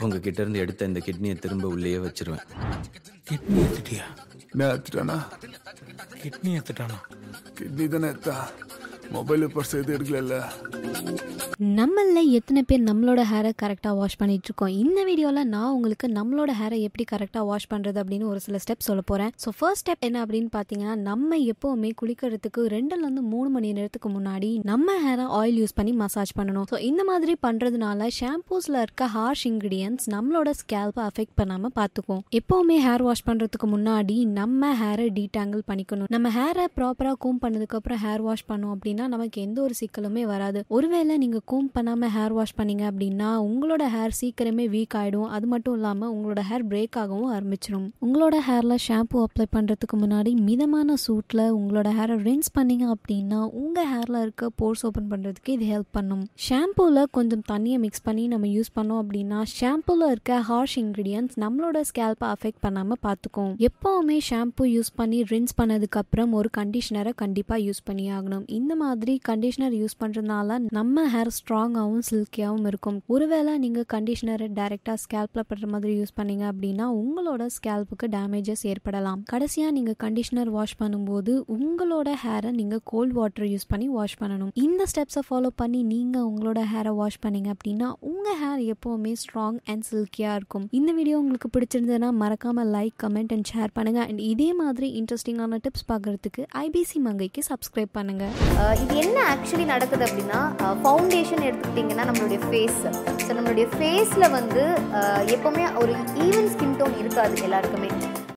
உங்ககிட்ட இருந்து எடுத்த இந்த கிட்னியை திரும்ப உள்ளேயே வச்சிருவேன். கிட்னி எடுத்துட்டியா நான் எடுத்துட்டானா கிட்னி எடுத்துட்டானா கிட்னி தானே எடுத்தா மொபைல் பர்ஸ் எது எடுக்கல நம்மள எத்தனை பேர் நம்மளோட ஹேரை கரெக்டாக வாஷ் பண்ணிட்டு இருக்கோம் இந்த வீடியோவில் நான் உங்களுக்கு நம்மளோட ஹேரை எப்படி கரெக்டாக வாஷ் பண்ணுறது அப்படின்னு ஒரு சில ஸ்டெப் சொல்ல போகிறேன் ஸோ ஃபர்ஸ்ட் ஸ்டெப் என்ன அப்படின்னு பார்த்தீங்கன்னா நம்ம எப்போவுமே குளிக்கிறதுக்கு ரெண்டுலேருந்து மூணு மணி நேரத்துக்கு முன்னாடி நம்ம ஹேரை ஆயில் யூஸ் பண்ணி மசாஜ் பண்ணணும். ஸோ இந்த மாதிரி பண்ணுறதுனால ஷாம்பூஸில் இருக்க ஹார்ஷ் இன்க்ரீடியன்ஸ் நம்மளோட ஸ்கேல்பை அஃபெக்ட் பண்ணாமல் பார்த்துக்கும் எப்போவுமே ஹேர் வாஷ் பண்ணுறதுக்கு முன்னாடி நம்ம ஹேரை டீடாங்கிள் பண்ணிக்கணும். நம்ம ஹேரை ப்ராப்பராக கூம் பண்ணதுக்கப்புறம் ஹேர் வாஷ் பண்ணோம் அப்படின்னு நமக்கு எந்த ஒரு சிக்கலுமே வராது. ஒருவேளை நீங்கள் கூம் பண்ணாமல் ஹேர் வாஷ் பண்ணீங்க அப்படின்னா உங்களோட ஹேர் சீக்கிரமே வீக் ஆகிடும் அது மட்டும் இல்லாமல் உங்களோட ஹேர் பிரேக் ஆகவும் ஆரம்பிச்சிடும் உங்களோட ஹேரில் ஷாம்பு அப்ளை பண்ணுறதுக்கு முன்னாடி மிதமான சூட்டில் உங்களோட ஹேரை ரின்ஸ் பண்ணீங்க அப்படின்னா உங்கள் ஹேரில் இருக்க போர்ஸ் ஓப்பன் பண்ணுறதுக்கு இது ஹெல்ப் பண்ணும். ஷாம்பூவில் கொஞ்சம் தண்ணியை மிக்ஸ் பண்ணி நம்ம யூஸ் பண்ணோம் அப்படின்னா ஷாம்பூவில் இருக்க ஹார்ஷ் இன்க்ரீடியன்ஸ் நம்மளோட ஸ்கேல்பை அஃபெக்ட் பண்ணாமல் பார்த்துக்கும். எப்போவுமே ஷாம்பு யூஸ் பண்ணி ரின்ஸ் பண்ணதுக்கப்புறம் ஒரு கண்டிஷனரை கண்டிப்பாக யூஸ் பண்ணி ஆகணும். இந்த மாதிரி மாதிரி கண்டிஷனர் யூஸ் பண்ணுறதுனால நம்ம ஹேர் ஸ்ட்ராங்காகவும் சில்கியாகவும் இருக்கும். ஒருவேளை நீங்கள் கண்டிஷனரை டைரெக்டாக ஸ்கேல்பில் படுற மாதிரி யூஸ் பண்ணீங்க அப்படின்னா உங்களோட ஸ்கேல்புக்கு டேமேஜஸ் ஏற்படலாம். கடைசியாக நீங்கள் கண்டிஷனர் வாஷ் பண்ணும்போது உங்களோட ஹேரை நீங்கள் கோல்ட் வாட்டர் யூஸ் பண்ணி வாஷ் பண்ணணும். இந்த ஸ்டெப்ஸை ஃபாலோ பண்ணி நீங்கள் உங்களோட ஹேரை வாஷ் பண்ணீங்க அப்படின்னா உங்கள் ஹேர் எப்போவுமே ஸ்ட்ராங் அண்ட் சில்கியாக இருக்கும். இந்த வீடியோ உங்களுக்கு பிடிச்சிருந்ததுன்னா மறக்காமல் லைக் கமெண்ட் அண்ட் ஷேர் பண்ணுங்கள் அண்ட் இதே மாதிரி இன்ட்ரெஸ்டிங்கான டிப்ஸ் பார்க்குறதுக்கு ஐபிசி மங்கைக்கு சப்ஸ்கிரைப் பண்ணுங்கள் இது என்ன ஆக்சுவலி நடக்குது அப்படின்னா ஃபவுண்டேஷன் எடுத்துக்கிட்டிங்கன்னா நம்மளுடைய ஃபேஸ் ஸோ நம்மளுடைய ஃபேஸில் வந்து எப்போவுமே ஒரு ஈவன் ஸ்கின் டோன் இருக்காது எல்லாருக்குமே.